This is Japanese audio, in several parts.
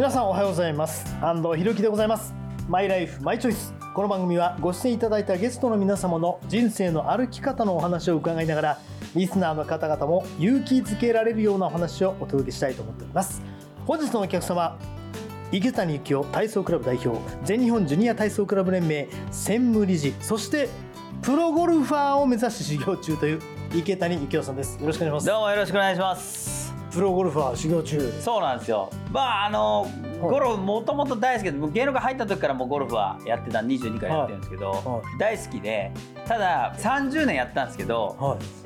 皆さんおはようございます。安藤博樹でございます。マイライフマイチョイス。この番組はご出演いただいたゲストの皆様の人生の歩き方のお話を伺いながらリスナーの方々も勇気づけられるようなお話をお届けしたいと思っております。本日のお客様池谷幸雄体操クラブ代表全日本ジュニア体操クラブ連盟専務理事そしてプロゴルファーを目指し修行中という池谷幸雄さんです。よろしくお願いします。どうもよろしくお願いします。プロゴルファー修行中。そうなんですよ。まああのゴルフもともと大好きで僕芸能界入った時からもうゴルフはやってた22回やってるんですけど、は大好きでただ30年やったんですけどはい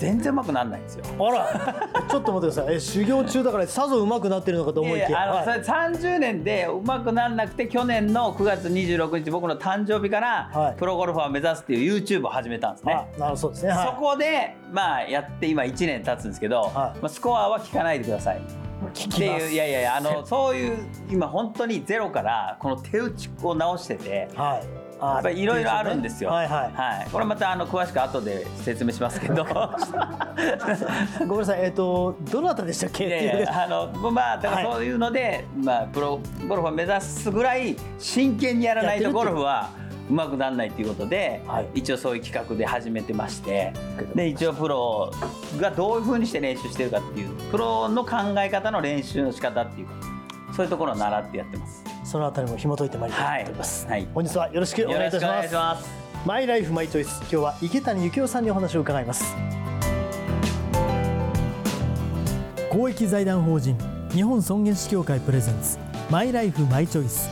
全然うまくならないんですよ。あら。ちょっと待ってください。え修行中だからさぞ上手くなってるのかと思いきや。あの、はい。それ30年でうまくならなくて去年の9月26日僕の誕生日から、はい。プロゴルファーを目指すっていう YouTube を始めたんですね、あなるほどそうですね。はい。そこでまあやって今1年経つんですけど、はい。まあ、スコアは聞かないでください。聞ってきます。いういやいやいやあのそういう今本当にゼロからこの手打ちを直しててはいやっぱりいろいろあるんですよ。はいはい。はい。これまたあの詳しく後で説明しますけど。ごめんなさい。えっ、とどなたでしたっけ？いやいやあのまあだからそういうので、まあプロゴルファー目指すぐらい真剣にやらないとゴルフはうまくならないっていうことで、はい。一応そういう企画で始めてまして。で一応プロがどういうふうにして練習してるかっていうプロの考え方の練習の仕方っていうかそういうところを習ってやってます。そのあたりも紐解いてまいりたいとはい思います、はい。本日はよろしくお願いいたします。します。マイライフマイチョイス今日は池谷幸雄さんにお話を伺います。公益財団法人日本尊厳死協会プレゼンツ。マイライフマイチョイス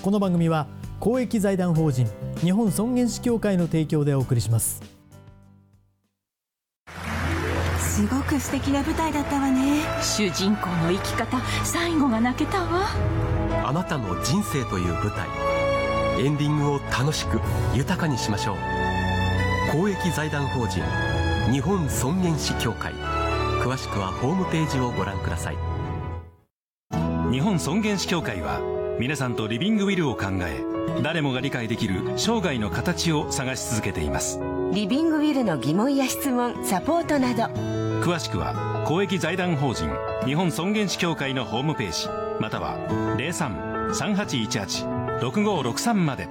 この番組は公益財団法人日本尊厳死協会の提供でお送りしますすごく素敵な舞台だったわね。主人公の生き方最後が泣けたわ。あなたの人生という舞台。エンディングを楽しく豊かにしましょう。公益財団法人日本尊厳死協会。詳しくはホームページをご覧ください。日本尊厳死協会は皆さんとリビングウィルを考え誰もが理解できる生涯の形を探し続けています。リビングウィルの疑問や質問サポートなど詳しくは公益財団法人日本尊厳死協会のホームページまたは03-3818-6563まで。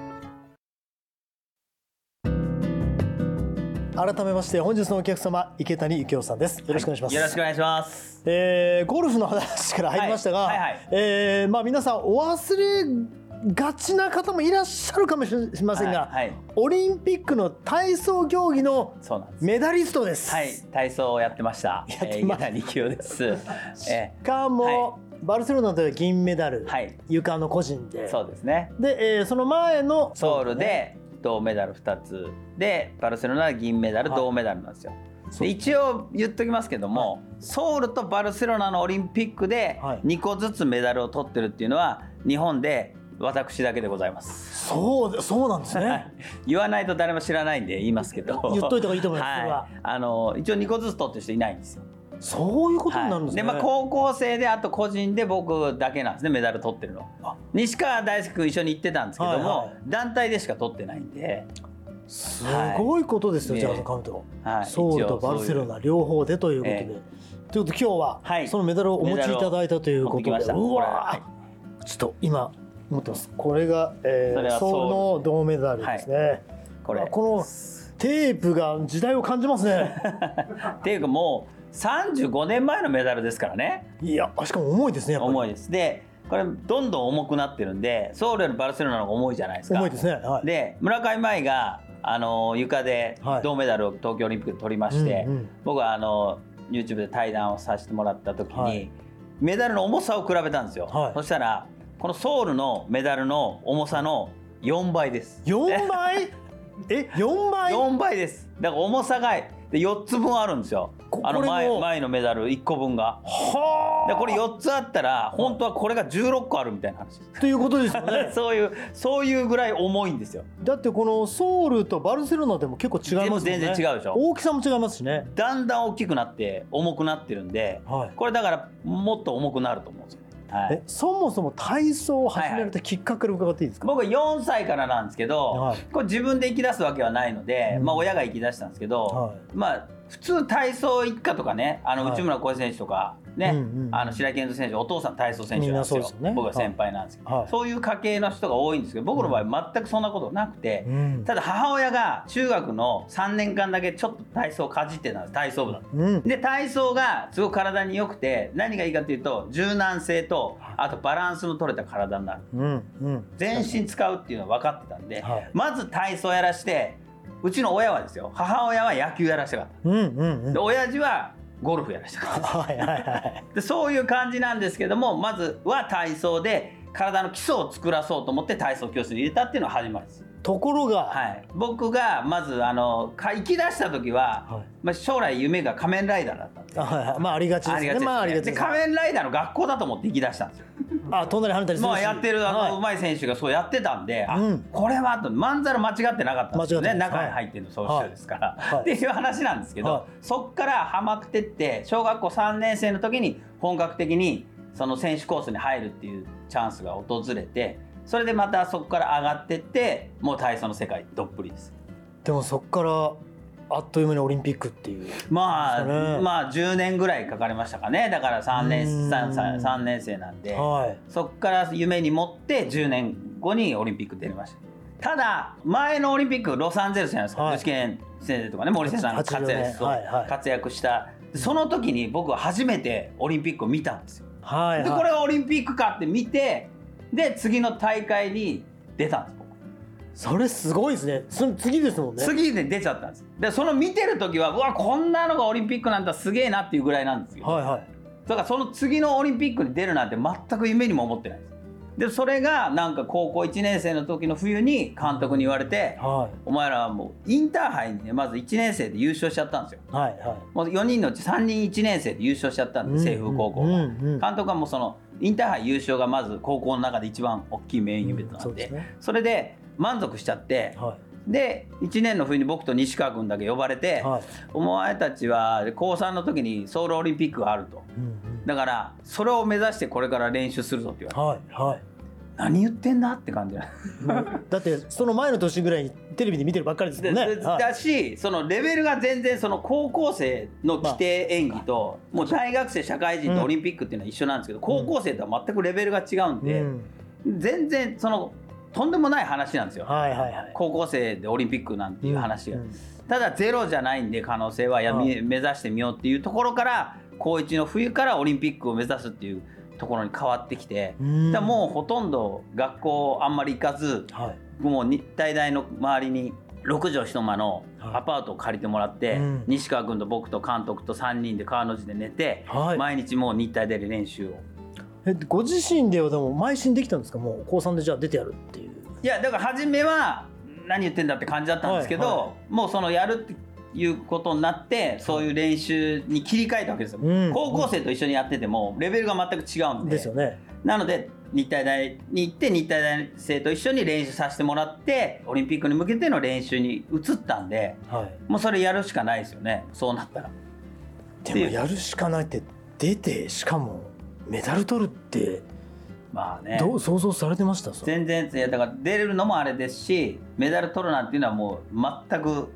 改めまして本日のお客様池谷幸雄さんです。よろしくお願いします、よろしくお願いします。えーゴルフの話から入りましたが、はいはいはい。えーまあ、皆さんお忘れがちな方もいらっしゃるかもしれませんが、はいはいオリンピックの体操競技の。メダリストです。はい、体操をやってました。やってまえー、池谷幸雄です。えしかも、はバルセロナでは銀メダル、はい床の個人でーそうですね。で、えーその前のソウルで銅メダル2つでバルセロナは銀メダル、はい銅メダルなんですよ。で一応言っときますけども、ソウルとバルセロナのオリンピックではい2個ずつメダルを取ってるっていうのは日本で私だけでございます。そうでそうなんですはねい。言わないと誰も知らないんで言いますけど。言っといた方がいいと思いますはは。い、あの一応2個ずつ取ってる人いないんですよ。そういうことになるんですね。はい、でまあ高校生であと個人で僕だけなんですねメダル取ってるの。あ。西川大輔君一緒に行ってたんですけども、はいはい。団体でしか取ってないんで、すごいことですよ、はいじゃあカウント、はい。ソウルとバルセロナ両方でということで。えということで今日は、はい。そのメダルをお持ちいただいたということで。メダルを持ってきました。うわはーちょっと今持ってます。これが、えー、ソウルの銅メダルですね、これ。あこのテープが時代を感じますね。っていうかもう35年前のメダルですからね。いやしかも重いですねやっぱり。重いです。でこれどんどん重くなってるんでソウルよりバルセロナの方が重いじゃないですか。重いですねはい。で村上茉愛があの床ではい。銅メダルを東京オリンピックで取りまして、うんうん。僕はあの YouTube で対談をさせてもらった時に、はい。メダルの重さを比べたんですよ、はい。そしたらこのソウルのメダルの重さの4倍です。4倍？え4倍？4倍です。だから重さがで4つ分あるんですよ。こあの前前のメダル1個分が。はでこれ4つあったら本当はこれが16個あるみたいな話。ですあということですよね。そういうそういうぐらい重いんですよ。だってこのソウルとバルセロナでも結構違いますね。全然違うでしょ。大きさも違いますしね。だんだん大きくなって重くなってるんで、はい。これだからもっと重くなると思うんですよね、はい。えそもそも体操を始められたきっかけで伺っていいですか、僕は4歳からなんですけど、はい。これ自分で行き出すわけはないので、うん。まあ、親が行き出したんですけど、はまあ普通体操一家とかねあのはい。内村航平選手とかね、うんうんあの白井健三選手お父さん体操選手なんですよ。ね。僕は先輩なんですけど、はいそういう家系の人が多いんですけど僕の場合全くそんなことなくて、うん。ただ母親が中学の3年間だけちょっと体操かじってたんです。体操部だったうん。で体操がすごく体に良くて何がいいかというと柔軟性とあとバランスの取れた体になる。うんうん。全身使うっていうのは分かってたんで、はい。まず体操やらしてうちの親はですよ母親は野球やらしたかっうんうんうん。たで親父はゴルフやらしたかったはいはいはい。でそういう感じなんですけどもまずは体操で体の基礎を作らそうと思って体操教室に入れたっていうのが始まりです、ところが、はい、僕がまずあのか行き出した時は、はい。まあ、将来夢が仮面ライダーだったんはいはい。まあありがちですね。まあありがちで仮面ライダーの学校だと思って行き出したんですよ。あ飛んだり跳ねたりするし。まあやってるあのはい。上手い選手がそうやってたんで、あうん。これはとまんざら間違ってなかったんですよね。中に入ってるのそういう人ですから、はい。っていう話なんですけど、はい。そっからハマってって小学校3年生の時に本格的にその選手コースに入るっていうチャンスが訪れてそれでまたそこから上がってってもう体操の世界どっぷりです。でもそっからあっという間にオリンピックっていう。まあ、まあ10年ぐらいかかりましたかね。だから3年うん。3, 3年生なんで。はい。そこから夢に持って10年後にオリンピック出れました。ただ前のオリンピックロサンゼルスじゃないですか、はい。具志堅先生とかね森下さんが活80年。躍,はいはい。活躍した。その時に僕は初めてオリンピックを見たんですよ。はいはい。でこれがオリンピックかって見てで次の大会に出たんです僕。それすごいですね。その次ですもんね。次で出ちゃったんです。でその見てる時はうわこんなのがオリンピックなんだすげえなっていうぐらいなんですよ。はいはい。だからその次のオリンピックに出るなんて全く夢にも思ってないですでそれがなんか高校1年生の時の冬に監督に言われては「お前らはもうインターハイにねまず1年生で優勝しちゃったんですよ。いはいはい。もう4人のうち3人1年生で優勝しちゃったんで清風高校が、うんうんうん。監督はもうそのインターハイ優勝がまず高校の中で一番大きいメインイベントなんで,、そうですね。それで満足しちゃってはで1年の冬に僕と西川君だけ呼ばれて、いはい。お前たちは高3の時にソウルオリンピックがあると。うんうん。だからそれを目指してこれから練習するぞって言われて。はいはい。何言ってんだって感じだ。ってその前の年ぐらいにテレビで見てるばっかりですもんね。だしそのレベルが全然その高校生の規定演技ともう大学生社会人とオリンピックっていうのは一緒なんですけど高校生とは全くレベルが違うんでうん。全然そのとんでもない話なんですよ。はいはいはい。高校生でオリンピックなんていう話が。うん。ただゼロじゃないんで可能性はいや目指してみようっていうところから高1の冬からオリンピックを目指すっていうところに変わってきてうん。だもうほとんど学校あんまり行かずはい。もう日体大の周りに6畳一間のはい。アパートを借りてもらって、うん。西川君と僕と監督と3人で川の字で寝て、はい。毎日もう日体大で練習をえご自身ではでも邁進できたんですか？もう高3でじゃあ出てやるっていう。いやだから初めは何言ってんだって感じだったんですけど、はい。はもうそのやるっていうことになってそういう練習に切り替えたわけですよ、うん。高校生と一緒にやっててもレベルが全く違うんで。ですよね。なので日体大に行って日体大生と一緒に練習させてもらってオリンピックに向けての練習に移ったんではい。もうそれやるしかないですよね。そうなったら。でもやるしかないって出てしかもメダル取るってまあね。どう想像されてました？全然いやだから出れるのもあれですしメダル取るなんていうのはもう全く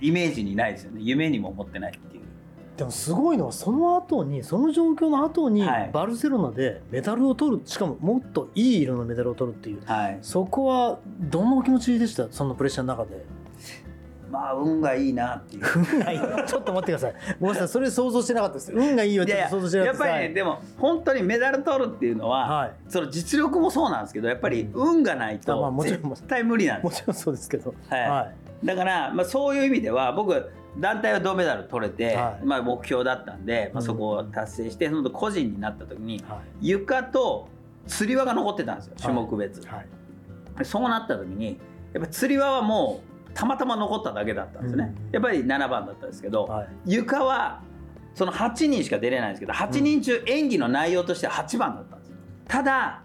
イメージにないですよね。夢にも思ってないっていう。でもすごいのはその後にその状況の後にはい。バルセロナでメダルを取るしかももっといい色のメダルを取るっていう。はい。そこはどんなお気持ちでした？そのプレッシャーの中でまあ運がいいなっていう。運がいい。ちょっと待ってください。ごめんなさい。それ想像してなかったです運がいいよっと想像してなかやっぱったです。りねでも本当にメダル取るっていうのは、はい。その実力もそうなんですけどやっぱり運がないあまあともちろん。絶対無理なんですもちろんそうですけど。はい。はい。だから、まあ、そういう意味では僕団体は銅メダル取れて、はい。まあ、目標だったんで、まあ、うん。そこを達成して、その後個人になった時にはい。床とつり輪が残ってたんですよ。種目別、はい。でそうなった時にやっぱつり輪はもうたまたま残っただけだったんですね、うん。やっぱり7番だったんですけど、はい。床はその8人しか出れないんですけど8人中演技の内容としては8番だったんですよ。ただ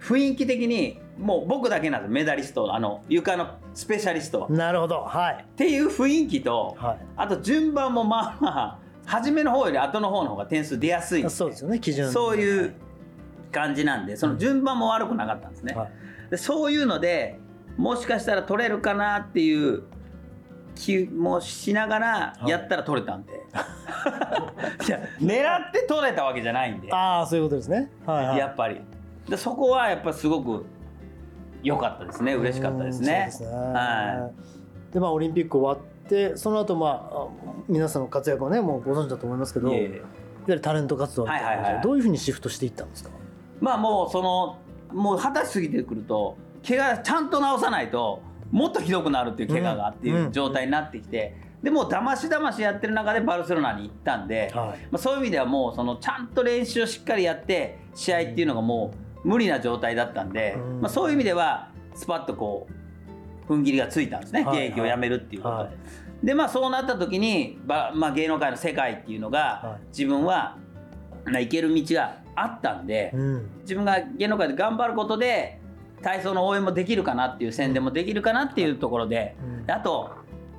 雰囲気的にもう僕だけなんですメダリストあの床のスペシャリストは。っなるほど。はい。ていう雰囲気とはい。あと順番もまあまあ初めの方より後の方の方が点数出やすいんそうですよね基準。そういう感じなんでその順番も悪くなかったんですね。はい。でそういうのでもしかしたら取れるかなっていう気もしながらやったら取れたんで、い、や狙って取れたわけじゃないんで。ああそういうことですね。はいはい。やっぱり。でそこはやっぱすごく良かったですね。嬉しかったですね。ですね。はでまあオリンピック終わってその後まああ皆さんの活躍はねもうご存知だと思いますけどいわゆるタレント活動みたいなはいはいはい。どういうふうにシフトしていったんですか？まあもうそのもう二十歳過ぎてくると怪我ちゃんと治さないともっとひどくなるっていう怪我がっていう状態になってきて、でもうだましだましやってる中でバルセロナに行ったんで、はい。まあ、そういう意味ではもうそのちゃんと練習をしっかりやって試合っていうのがもう無理な状態だったんで、うん。まあ、そういう意味ではスパッとこう踏ん切りがついたんですね、はい現役をやめるっていうことで。はいでまあそうなった時に、ばまあ、芸能界の世界っていうのが、はい。自分は、まあ、行ける道があったんで、うん。自分が芸能界で頑張ることで体操の応援もできるかなっていう宣伝もできるかなっていうところで、うん。あと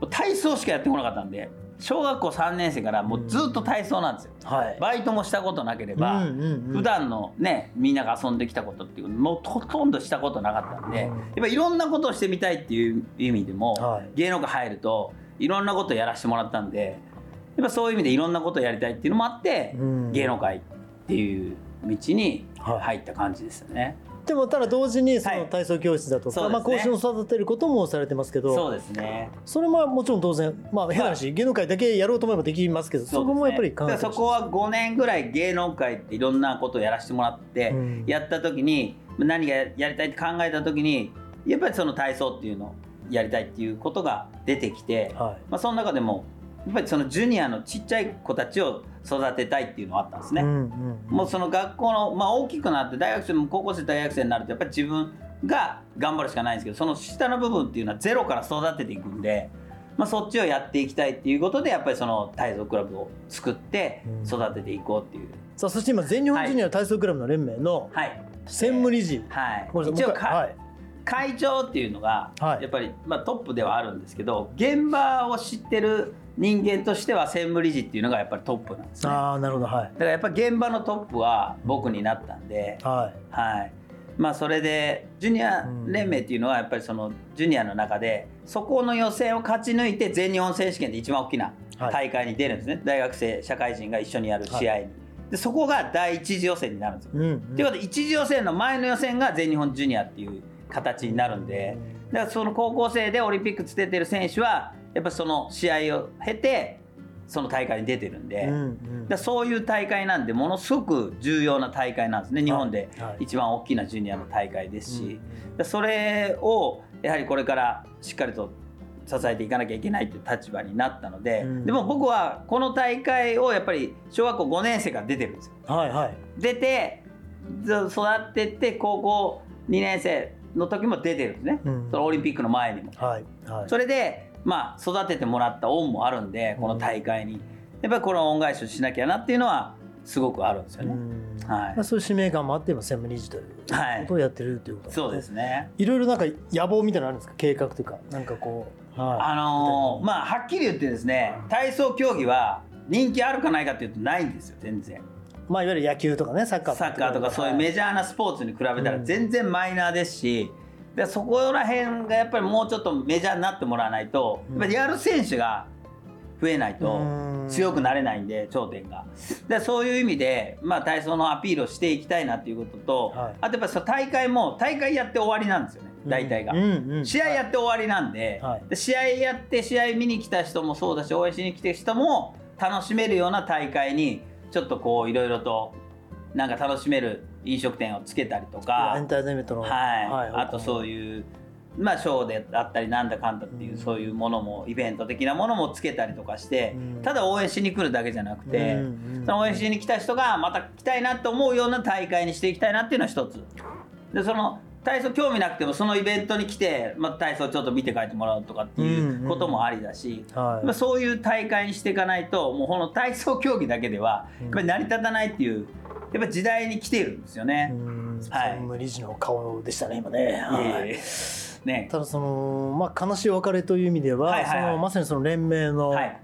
体操しかやってこなかったんで小学校3年生からもうずっと体操なんですよ。はい。バイトもしたことなければ、うんうんうん。普段のねみんなが遊んできたことっていうのもうほとんどしたことなかったんで、うん。やっぱいろんなことをしてみたいっていう意味でも、はい。芸能界入るといろんなことをやらせてもらったんでやっぱそういう意味でいろんなことをやりたいっていうのもあって、うん。芸能界っていう道に入った感じですよね。でもただ同時にそはい。の体操教室だとか、そうですね。まあ、講師を育てることもされてますけどそうですね。それももちろん当然まあ変な話、芸能界だけやろうと思えばできますけどそこもやっぱり考えてそこは5年ぐらい芸能界っていろんなことをやらせてもらって、うん。やった時に何がやりたいって考えた時にやっぱりその体操っていうのをやりたいっていうことが出てきて、はい。まあ、その中でもやっぱりそのジュニアのちっちゃい子たちを育てたいっていうのはあったんですね。うんうんもうその学校の、まあ、大きくなって大学生も高校生大学生になるとやっぱり自分が頑張るしかないんですけどその下の部分っていうのはゼロから育てていくんで、まあ、そっちをやっていきたいっていうことでやっぱりその体操クラブを作ってうん。育てていこうっていう、さあそして今全日本ジュニア体操クラブの連盟のはい。専務理事、はい。ごめんなさい一応か、はい。会長っていうのがはい。やっぱり、まあ、トップではあるんですけど現場を知ってる人間としては専務理事っていうのがやっぱりトップなんですね。だああなるほどはい。からやっぱり現場のトップは僕になったんで、はい。はい。まあそれでジュニア連盟っていうのはやっぱりそのジュニアの中でそこの予選を勝ち抜いて全日本選手権で一番大きな大会に出るんですね、大学生社会人が一緒にやる試合に、でそこが第一次予選になるんですよ。うんうん。ということで一次予選の前の予選が全日本ジュニアっていう形になるんでだからその高校生でオリンピックつけてる選手はやっぱその試合を経てその大会に出てるんで、うんうん。そういう大会なんでものすごく重要な大会なんですね日本で。はい。一番大きなジュニアの大会ですし、うんだからそれをやはりこれからしっかりと支えていかなきゃいけないという立場になったので、うんでも僕はこの大会をやっぱり小学校5年生から出てるんですよ。はいはい。出てず育ってって高校2年生の時も出てるんですね、うん。そのオリンピックの前にも。はいはい。それで、まあ、育ててもらった恩もあるんでこの大会に、やっぱりこの恩返しをしなきゃなっていうのはすごくあるんですよね。うん。はい。まあ、そういう使命感もあって今専務理事というはい。ことをやってるということ。そうですね。いろいろなんか野望みたいなのあるんですか？計画というか。なんかこう、はい。あのーまあはっきり言ってですね体操競技は人気あるかないかっていうとないんですよ全然。まあいわゆる野球とかねサッカーサッカーとかそういうメジャーなスポーツに比べたらうん。全然マイナーですし、でそこら辺がやっぱりもうちょっとメジャーになってもらわないと、うん。やっぱりやる選手が増えないとうん。強くなれないんで頂点が。でそういう意味で、まあ、体操のアピールをしていきたいなっていうことと、はい。あとやっぱりその大会も大会やって終わりなんですよね大体が。うんうん。試合やって終わりなんで,、はい。で試合やって試合見に来た人もそうだし応援しに来てる人も楽しめるような大会にちょっとこういろいろとなんか楽しめる飲食店をつけたりとかエンターテインメントの、はい、あとそうういうまあショーであったりなんだかんだっていう、うん。そういうものもイベント的なものもつけたりとかして、うん。ただ応援しに来るだけじゃなくて、その応援しに来た人がまた来たいなと思うような大会にしていきたいなっていうのは一つ。でその体操興味なくてもそのイベントに来て、まあ、体操ちょっと見て帰ってもらうとかっていうこともありだし、はい。まあ、そういう大会にしていかないともうこの体操競技だけではやっぱり成り立たないっていうやっぱ時代に来てるんですよね。はい。務理事の顔でしたね今ね、はい。ね。ただその、まあ、悲しい別れという意味では、はいはいはい。そのまさにその連盟の、はい。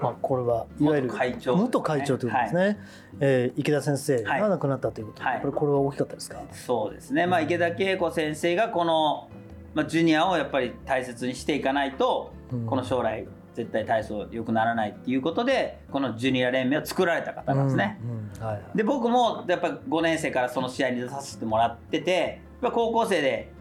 まあ、これはいわゆる元会長元会長ということですね、えー池田先生はい。が亡くなったということで、はい。これこれは大きかったですか、そうですね、まあ、池田恵子先生がこのまあ、ジュニアをやっぱり大切にしていかないと、うん。この将来絶対体操良くならないっていうことでこのジュニア連盟を作られた方なんですね。うんうんはいはいで僕もやっぱ5年生からその試合に出させてもらってて高校生で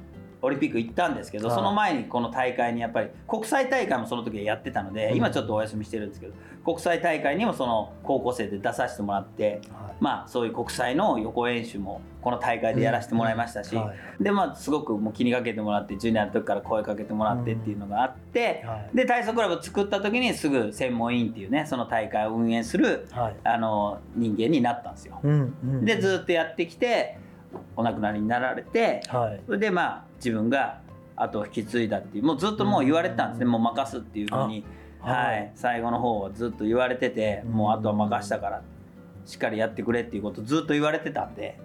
オリンピック行ったんですけど、はい。その前にこの大会にやっぱり国際大会もその時はやってたので、うん。今ちょっとお休みしてるんですけど国際大会にもその高校生で出させてもらって、はい。まあそういう国際の予行演習もこの大会でやらせてもらいましたし、はい。でまあすごくもう気にかけてもらってジュニアの時から声かけてもらってっていうのがあって、はい。で体操クラブを作った時にすぐ専門委員っていうねその大会を運営するはい。あの人間になったんですよ。でずっとやってきてお亡くなりになられてはい。それでまあ自分が後を引き継いだっていうもうずっともう言われてたんですね。もう任すっていうふうに、あはいはい。最後の方はずっと言われててうん。もうあとは任したからしっかりやってくれっていうことをずっと言われてたんで。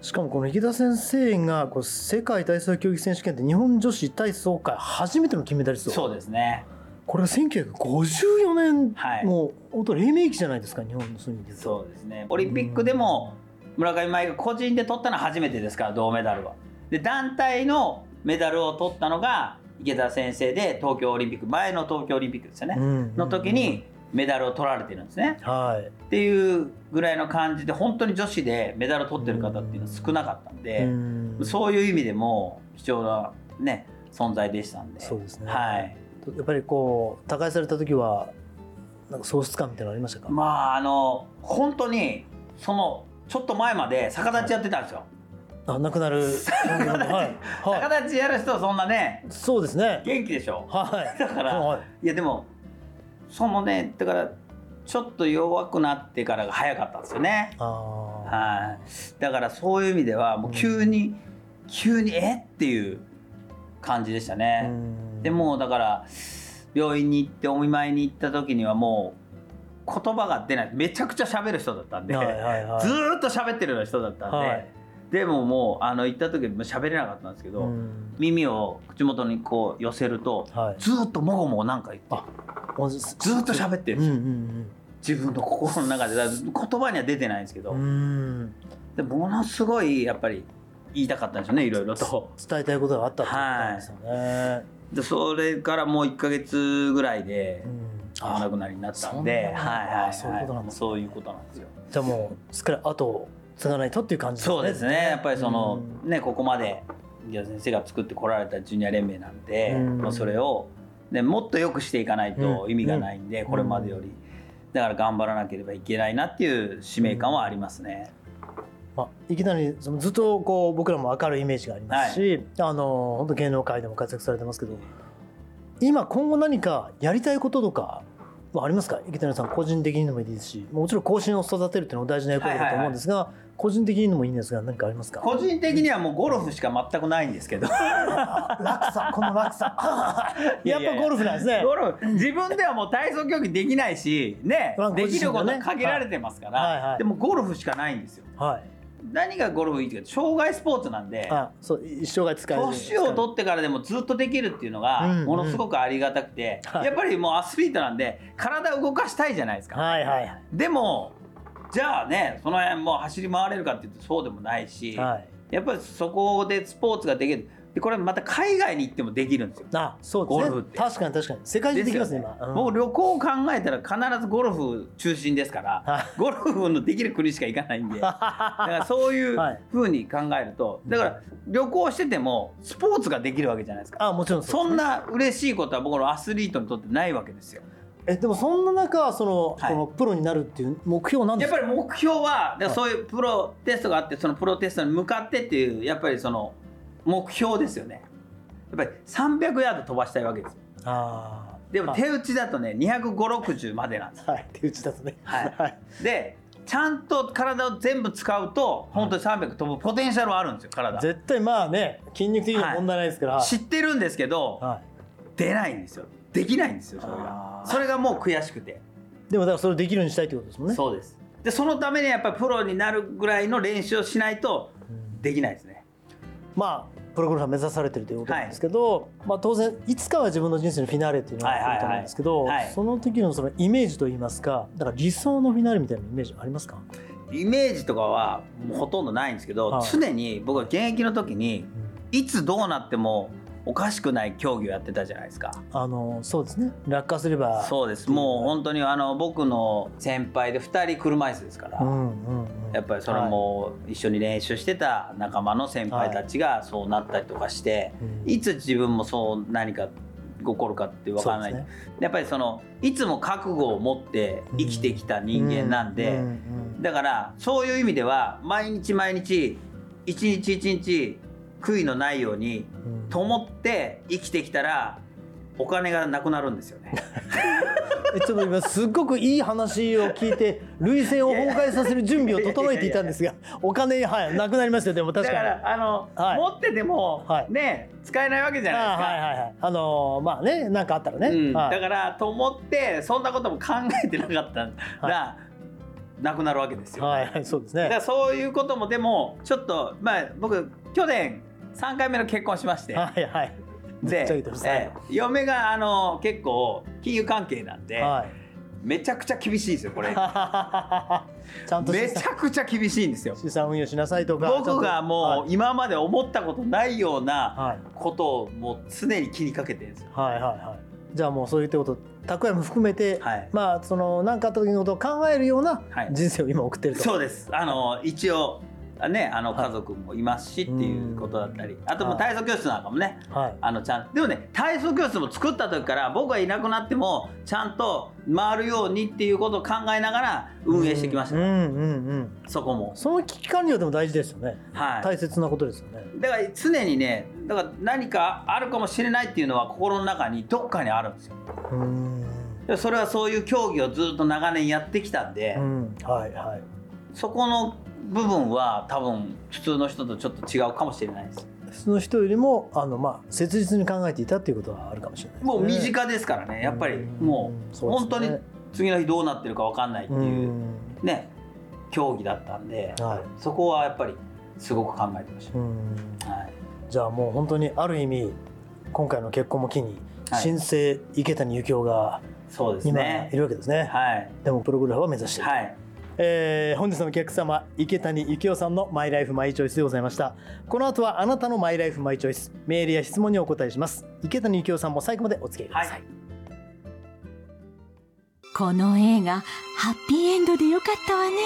しかもこの池田先生がこう世界体操競技選手権で日本女子体操界初めての金メダリスト。そうですね。これは1954年、はい。もう本当黎明期じゃないですか日本のそういう意味でそうですね。オリンピックでも村上茉愛が個人で取ったのは初めてですから銅メダルは。で団体のメダルを取ったのが池田先生で東京オリンピック前の東京オリンピックですよね、うんの時にメダルを取られてるんですね。はい。っていうぐらいの感じで本当に女子でメダルを取ってる方っていうのは少なかったんで、うん。そういう意味でも貴重なね存在でしたんで。そうですね。はい。やっぱりこう他界された時はなんか喪失感みたいなのありましたか、まああの本当にそのちょっと前まで逆立ちやってたんですよ、あ亡くなる。はい、は逆立ちやる人はそんなねい、そうですね。元気でしょ？はい。だからはい。いやでもそのねだからちょっと弱くなってからが早かったんですよね。あはい、だからそういう意味ではもう急に、急にえ？っていう感じでしたあね、でもうだから病院に行ってお見舞いに行った時にはもう言葉が出ない。めちゃくちゃ喋る人だったんで、はいはいはい。ずーっと喋ってるような人だったんで、はい。でももうあの行った時も喋れなかったんですけど、うん。耳を口元にこう寄せると、はい。ずーっともごもごなんか言って。ずっと喋ってるんうんですよ、うん自分の心の中で。言葉には出てないんですけど、うん。うんでものすごいやっぱり言いたかったんでしょうねいろいろと。伝えたいことがあったってことなんですよね、でそれからもう1か月ぐらいでうんお亡くなりになったんで、はいはいはい、そういうことなんですよ。じゃあもうすっかり後を継がないとっていう感じそうですね。やっぱりその、うん。ねここまで池田先生が作ってこられたジュニア連盟なんで、うん。まあ、それを、ね、もっと良くしていかないと意味がないんで、うん。これまでより。だから頑張らなければいけないなっていう使命感はありますね。まあ、池谷そのずっとこう僕らも明るいイメージがありますし、あの本当芸能界でも活躍されてますけど今今後何かやりたいこととかはありますか？池谷さん個人的にでもいいですしもちろん後進を育てるっていうのも大事な役割だと思うんですが、個人的にでもいいんですが何かありますか？個人的にはもうゴルフしか全くないんですけど。落差この落差。やっぱゴルフなんですね。ゴルフ自分ではもう体操競技できないしねまあできること限られてますから、はいはいはい。でもゴルフしかないんですよ。はい何がゴルフいいって障害スポーツなんであそう一生涯使える。年を取ってからでもずっとできるっていうのがうんものすごくありがたくて、はいやっぱりもうアスリートなんで体を動かしたいじゃないですか、はいはいはい。でもじゃあねその辺もう走り回れるかっていうとそうでもないし、はい。やっぱりそこでスポーツができるでこれまた海外に行ってもできるんですよ。あそうですね。ゴルフって。確かに確かに。世界中できますね今、うん。もう旅行を考えたら必ずゴルフ中心ですから、はい。ゴルフのできる国しか行かないんで。だからそういうはい。ふうに考えるとだから旅行しててもスポーツができるわけじゃないですか。あもちろんそうんですね。な嬉しいことは僕のアスリートにとってないわけですよ。えでもそんな中その、はい。このプロになるっていう目標なんですか？やっぱり目標はそういうプロテストがあってそのプロテストに向かってっていうやっぱりその目標ですよね。やっぱり300ヤード飛ばしたいわけですよ。あー。でも手打ちだとね25060までなんです。はい手打ちだとね。はい。はい。でちゃんと体を全部使うと本当に300飛ぶポテンシャルはあるんですよ体。絶対まあね筋肉的には問題ないですから、知ってるんですけどはい。出ないんですよ。できないんですよそれが。それがもう悔しくて。でもだからそれをできるようにしたいってことですもんね。そうです。でそのためにやっぱりプロになるぐらいの練習をしないとうん。できないですね。まあプロゴルファー目指されてるということなんですけど、まあ、当然いつかは自分の人生のフィナーレっていうのがあると思うんですけど、はい。はいはいはいその時のそのイメージといいますかだから理想のフィナーレみたいなイメージありますか、イメージとかはもうほとんどないんですけど、はい。常に僕は現役の時にいつどうなってもおかしくない競技をやってたじゃないですか。あのそうですね。落下すればそうです。もう本当にあの僕の先輩で2人車椅子ですから、うんうんうんやっぱりそれも一緒に練習してた仲間の先輩たちがそうなったりとかして、うん。いつ自分もそう何か起こるかって分からない、ね。やっぱりそのいつも覚悟を持って生きてきた人間なんで、だからそういう意味では毎日毎日一日一日悔いのないようにうん。と思って生きてきたらお金がなくなるんですよね。えちょっと今すっごくいい話を聞いて涙腺を崩壊させる準備を整えていたんですがお金はいなくなりました。よでも確かに。だからあの、はい。持ってても、はい。ね使えないわけじゃないですか。あはいはいはい。あのーまあねなんかあったらね、うん。はい。だからと思ってそんなことも考えてなかったら、なくなるわけですよ、はいはいそうですね。だからそういうこともでもちょっとまあ僕去年3回目の結婚しまして、はいはいでええ。嫁があの結構金融関係なんで、はい。めちゃくちゃ厳しいんですよこれ。ちゃんと資めち産ゃくちゃ厳しいんですよ。資産運用しなさいとか僕がもう今まで思ったことないようなはい。ことをもう常に気にかけてるんですよ。はいはいはい。じゃあもうそういったこと蓄えも含めて、はい。まあその何かあった時のことを考えるようなはい。人生を今送ってると、そうです。あの一応あねあのはい。家族もいますしっていうことだったり。あとも体操教室なんかもね。はい。あのちゃんでもね体操教室も作った時から僕がいなくなってもちゃんと回るようにっていうことを考えながら運営してきました、うんうんうんうん。そこも。その危機管理はでも大事ですよね、はい。大切なことですよね。だから常にねだから何かあるかもしれないっていうのは心の中にどっかにあるんですよ。うん。でそれはそういう競技をずっと長年やってきたんで、うん。はいはい。そこの部分は多分普通の人とちょっと違うかもしれないです。その人よりもあの、まあ、切実に考えていたっていうことはあるかもしれないね、もう身近ですからね。やっぱりうん。もう本当に次の日どうなってるか分かんないってういうん。ね競技だったんではい。そこはやっぱりすごく考えてましうん。た、はい、じゃあもう本当にある意味今回の結婚も機にはい。新生池谷幸雄がそうです今ねいるわけですね。はい。でもプロゴルファーを目指している、はいえー本日のお客様池谷幸雄さんのマイライフマイチョイスでございました。この後はあなたのマイライフマイチョイスメールや質問にお答えします。池谷幸雄さんも最後までお付き合いください、はい。この映画ハッピーエンドでよかったわね。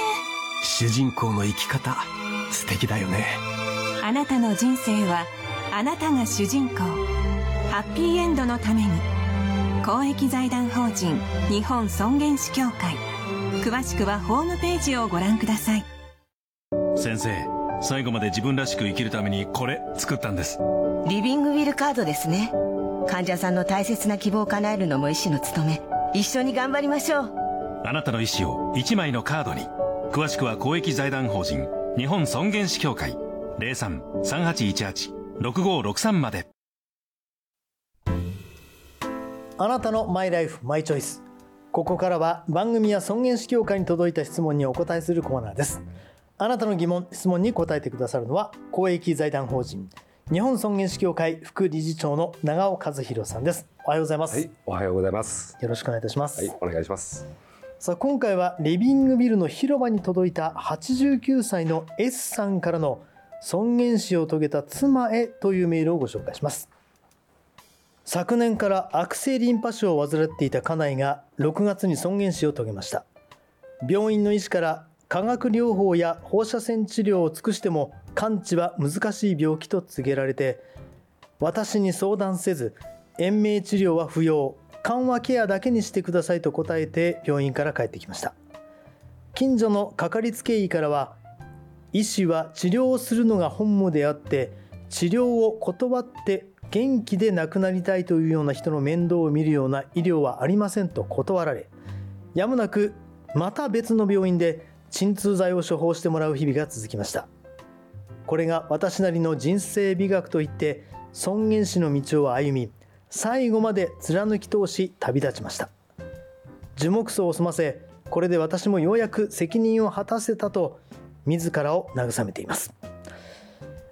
主人公の生き方素敵だよね。あなたの人生はあなたが主人公。ハッピーエンドのために公益財団法人日本尊厳死協会詳しくはホームページをご覧ください。先生最後まで自分らしく生きるためにこれ作ったんです。リビングウィルカードですね。患者さんの大切な希望を叶えるのも医師の務め。一緒に頑張りましょう。あなたの意思を1枚のカードに。詳しくは公益財団法人日本尊厳死協会。03-3818-6563まで。あなたのマイライフマイチョイスここからは番組や尊厳死協会に届いた質問にお答えするコーナーです。あなたの疑問質問に答えてくださるのは公益財団法人日本尊厳死協会副理事長の長尾和弘さんです。おはようございます、はい、おはようございます。よろしくお願いいたします、はい、お願いします。さあ今回はリビングビルの広場に届いた89歳の S さんからの尊厳死を遂げた妻へというメールをご紹介します昨年から悪性リンパ腫を患っていた家内が6月に尊厳死を遂げました。病院の医師から化学療法や放射線治療を尽くしても完治は難しい病気と告げられて私に相談せず延命治療は不要緩和ケアだけにしてくださいと答えて病院から帰ってきました。近所のかかりつけ医からは医師は治療をするのが本務であって治療を断って元気で亡くなりたいというような人の面倒を見るような医療はありませんと断られやむなくまた別の病院で鎮痛剤を処方してもらう日々が続きました。これが私なりの人生美学といって尊厳死の道を歩み最後まで貫き通し旅立ちました。樹木葬を済ませこれで私もようやく責任を果たせたと自らを慰めています。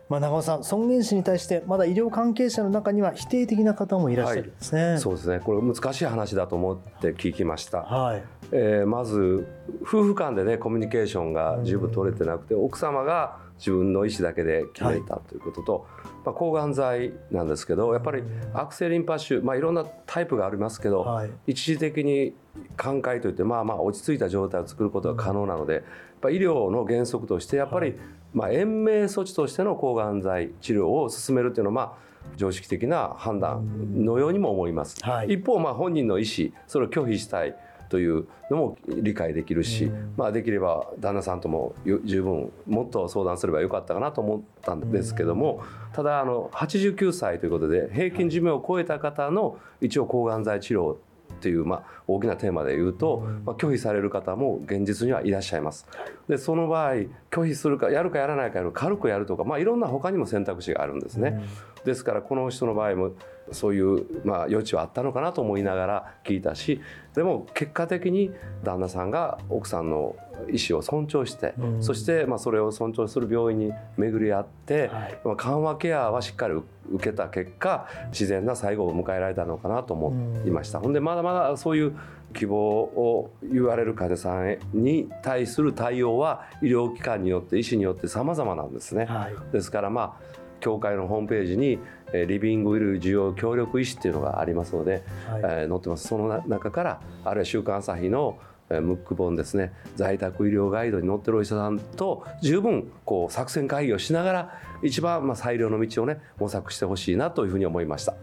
まあ、長尾さん尊厳死に対してまだ医療関係者の中には否定的な方もいらっしゃるんですね、そうですね。これ難しい話だと思って聞きました。はい。えーまず夫婦間でねコミュニケーションが十分取れてなくて、奥様が自分の意思だけで決めたということと、まあ、抗がん剤なんですけどやっぱり悪性リンパ腫、まあ、いろんなタイプがありますけど、はい。一時的に寛解といってまあまあ落ち着いた状態を作ることが可能なので、やっぱ医療の原則としてやっぱり、まあ、延命措置としての抗がん剤治療を進めるというのはまあ常識的な判断のようにも思います。はい一方まあ本人の意思それを拒否したいというのも理解できるし、まあ、できれば旦那さんともよ十分もっと相談すればよかったかなと思ったんですけども、ただあの89歳ということで平均寿命を超えた方の一応抗がん剤治療っていう、まあ、大きなテーマで言うと、まあ、拒否される方も現実にはいらっしゃいます。でその場合拒否するかやるかやらないかやる軽くやるとか、まあ、いろんな他にも選択肢があるんですね。ですからこの人の場合もそういう、まあ、余地はあったのかなと思いながら聞いたしでも結果的に旦那さんが奥さんの意思を尊重して、うんそしてまあそれを尊重する病院に巡り合って、はいまあ、緩和ケアはしっかり受けた結果自然な最後を迎えられたのかなと思いました。ほんでまだまだそういう希望を言われる患者さんに対する対応は医療機関によって医師によって様々なんですね。はいですからまあ協会のホームページにえーリビングウィル需要協力医師っていうのがありますので、はいえー載ってますその中からあるいは「週刊朝日」のえームック本ですね在宅医療ガイドに載ってるお医者さんと十分こう作戦会議をしながら一番まあ最良の道をね模索してほしいなというふうに思いました。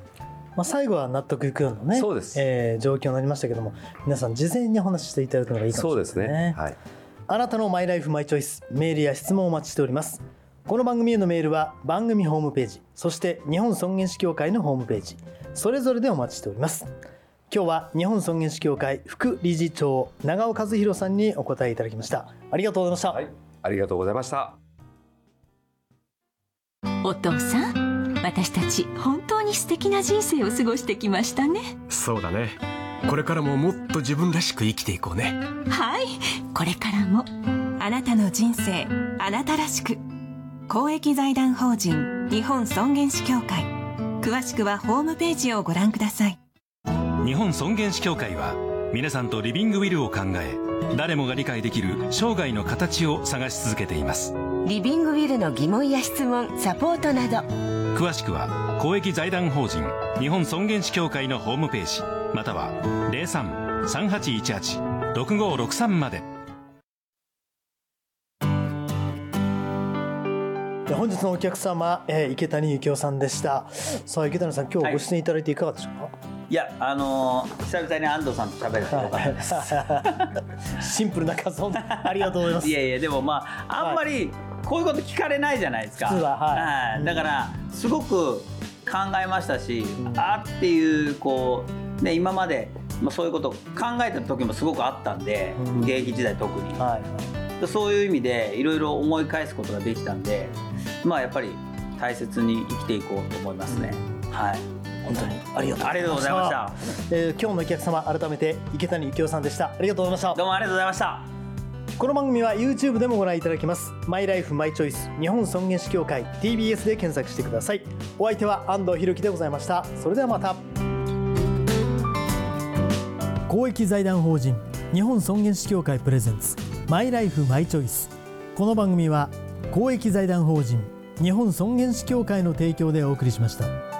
まあ、最後は納得いくようなねそうですえー状況になりましたけども皆さん事前にお話ししていただくのがいいかもしれないですねそうですね。はい。あなたのマイライフマイチョイスメールや質問をお待ちしておりますこの番組へのメールは番組ホームページそして日本尊厳死協会のホームページそれぞれでお待ちしております。今日は日本尊厳死協会副理事長長尾和弘さんにお答えいただきました。ありがとうございました、はい、ありがとうございました。お父さん私たち本当に素敵な人生を過ごしてきましたね。そうだね。これからももっと自分らしく生きていこうね。はい。これからもあなたの人生あなたらしく公益財団法人日本尊厳死協会。詳しくはホームページをご覧ください。日本尊厳死協会は皆さんとリビングウィルを考え誰もが理解できる生涯の形を探し続けています。リビングウィルの疑問や質問サポートなど。詳しくは公益財団法人日本尊厳死協会のホームページまたは03-3818-6563までで本日のお客様、えー池谷幸雄さんでした。さあ池谷さん今日ご出演いただいていかがでしょうか、いやあのー久々に安藤さんと喋れてよかったです。シンプルな活音ありがとうございます。いやいやでもまああんまりこういうこと聞かれないじゃないですか。ははい。だからすごく考えましたし、あっていうこうね今までまあそういうことを考えた時もすごくあったんで、うん。現役時代特に、はい。そういう意味でいろいろ思い返すことができたんでまあやっぱり大切に生きていこうと思いますね、はい。本当に。ありがとうありがとうございました。えー今日のお客様改めて池谷幸雄さんでした。ありがとうございました。どうもありがとうございました。この番組は YouTube でもご覧いただけます。マイライフマイチョイス日本尊厳死協会 TBS で検索してください。お相手は安藤博樹でございました。それではまた。公益財団法人日本尊厳死協会プレゼンツマイライフマイチョイスこの番組は公益財団法人日本尊厳死協会の提供でお送りしました。